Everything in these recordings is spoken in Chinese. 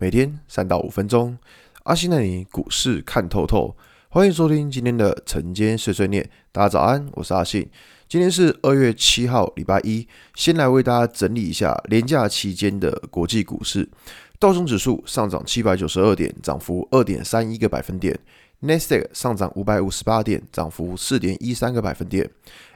每天三到五分钟，阿信带你股市看透透。欢迎收听今天的晨间碎碎念。大家早安，我是阿信。今天是二月七号，礼拜一。先来为大家整理一下连假期间的国际股市。道琼指数上涨七百九十二点，涨幅二点三一个百分点。纳斯达克上涨五百五十八点，涨幅四点一三个百分点。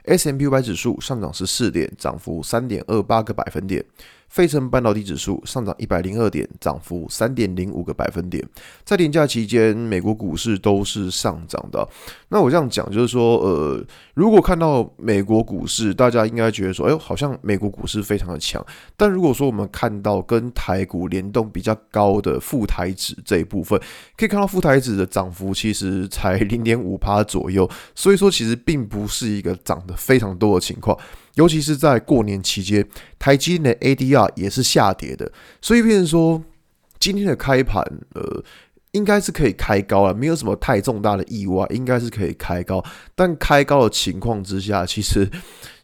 S&P 五百指数上涨十四点，涨幅三点二八个百分点。费城半导体指数上涨一百零二点，涨幅三点零五个百分点。在连假期间，美国股市都是上涨的。那我这样讲，就是说，呃，如果看到美国股市，大家应该觉得说，哎呦，好像美国股市非常的强。但如果说我们看到跟台股联动比较高的富台指这一部分，可以看到富台指的涨幅其实才零点五趴左右。所以说，其实并不是一个涨得非常多的情况。尤其是在过年期间，台积电的 ADR 也是下跌的，所以变成说今天的开盘，呃，应该是可以开高了，没有什么太重大的意外，应该是可以开高。但开高的情况之下，其实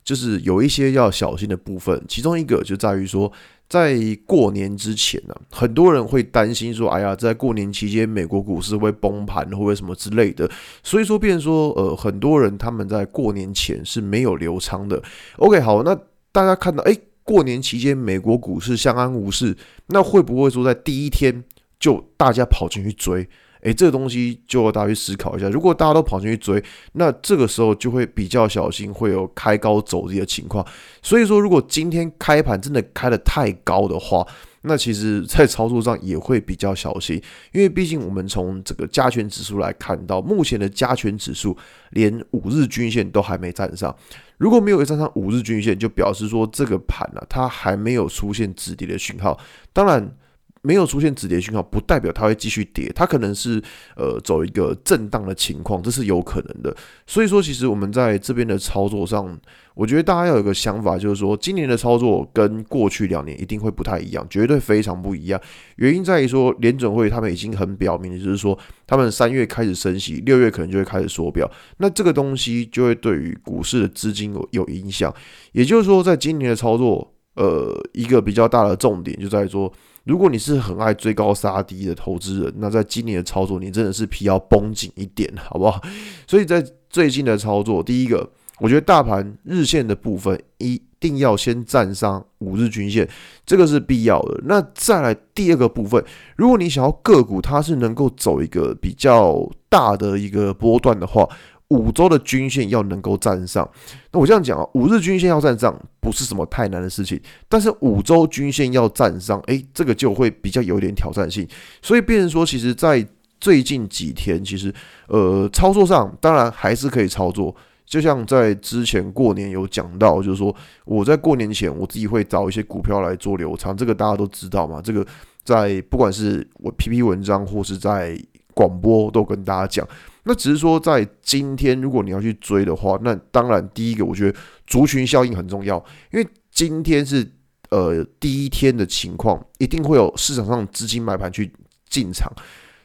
就是有一些要小心的部分，其中一个就在于说。在过年之前呢、很多人会担心说：“哎呀，在过年期间，美国股市会崩盘，或者什么之类的。”所以说，变说，呃，很多人他们在过年前是没有留仓的。OK，好，那大家看到，哎，过年期间美国股市相安无事，那会不会说在第一天就大家跑进去追？诶，这个东西就要大家去思考一下。如果大家都跑进去追，那这个时候就会比较小心，会有开高走低的情况。所以说，如果今天开盘真的开得太高的话，那其实在操作上也会比较小心，因为毕竟我们从这个加权指数来看到，目前的加权指数连五日均线都还没站上。如果没有站上五日均线，就表示说这个盘呢、它还没有出现止跌的讯号。当然。没有出现止跌讯号，不代表它会继续跌，它可能是呃走一个震荡的情况，这是有可能的。所以说，其实我们在这边的操作上，我觉得大家要有个想法，就是说今年的操作跟过去两年一定会不太一样，绝对非常不一样。原因在于说，联准会他们已经很表明，就是说他们三月开始升息，六月可能就会开始缩表，那这个东西就会对于股市的资金有有影响。也就是说，在今年的操作，呃，一个比较大的重点就在于说。如果你是很爱追高杀低的投资人，那在今年的操作，你真的是皮要绷紧一点，好不好？所以在最近的操作，第一个，我觉得大盘日线的部分一定要先站上五日均线，这个是必要的。那再来第二个部分，如果你想要个股它是能够走一个比较大的一个波段的话。五周的均线要能够站上，那我这样讲啊，五日均线要站上不是什么太难的事情，但是五周均线要站上，诶，这个就会比较有点挑战性。所以，变成说，其实，在最近几天，其实，呃，操作上当然还是可以操作。就像在之前过年有讲到，就是说我在过年前我自己会找一些股票来做留仓，这个大家都知道嘛。这个在不管是我 PP 文章或是在广播都跟大家讲。那只是说，在今天，如果你要去追的话，那当然第一个，我觉得族群效应很重要，因为今天是呃第一天的情况，一定会有市场上资金买盘去进场，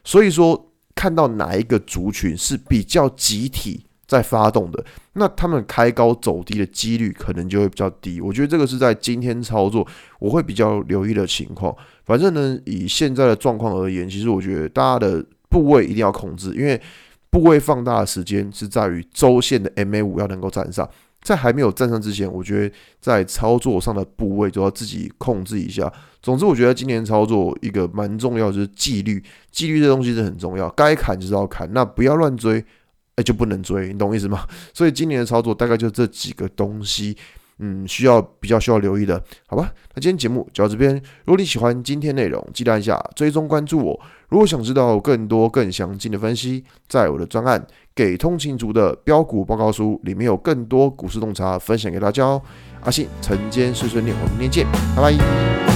所以说看到哪一个族群是比较集体在发动的，那他们开高走低的几率可能就会比较低。我觉得这个是在今天操作我会比较留意的情况。反正呢，以现在的状况而言，其实我觉得大家的部位一定要控制，因为。部位放大的时间是在于周线的 MA 五要能够站上，在还没有站上之前，我觉得在操作上的部位都要自己控制一下。总之，我觉得今年操作一个蛮重要就是纪律，纪律这东西是很重要，该砍就是要砍，那不要乱追，哎就不能追，你懂意思吗？所以今年的操作大概就这几个东西。嗯，需要比较需要留意的，好吧？那今天节目就到这边。如果你喜欢今天内容，记得按下追踪关注我。如果想知道更多更详尽的分析，在我的专案《给通勤族的标股报告书》里面有更多股市洞察分享给大家哦。阿信晨间碎碎念，我们明天见，拜拜。